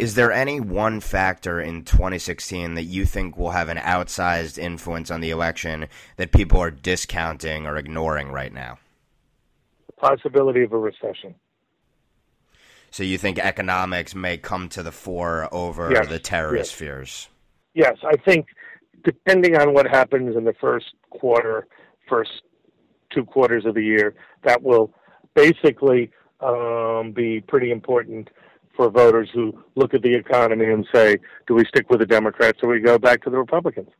Is there any one factor in 2016 that you think will have an outsized influence on the election that people are discounting or ignoring right now? The possibility of a recession. So you think economics may come to the fore over yes, the terrorist yes. fears? Yes, I think depending on what happens in the first quarter, first two quarters of the year, that will basically um, be pretty important for voters who look at the economy and say, do we stick with the Democrats or we go back to the Republicans?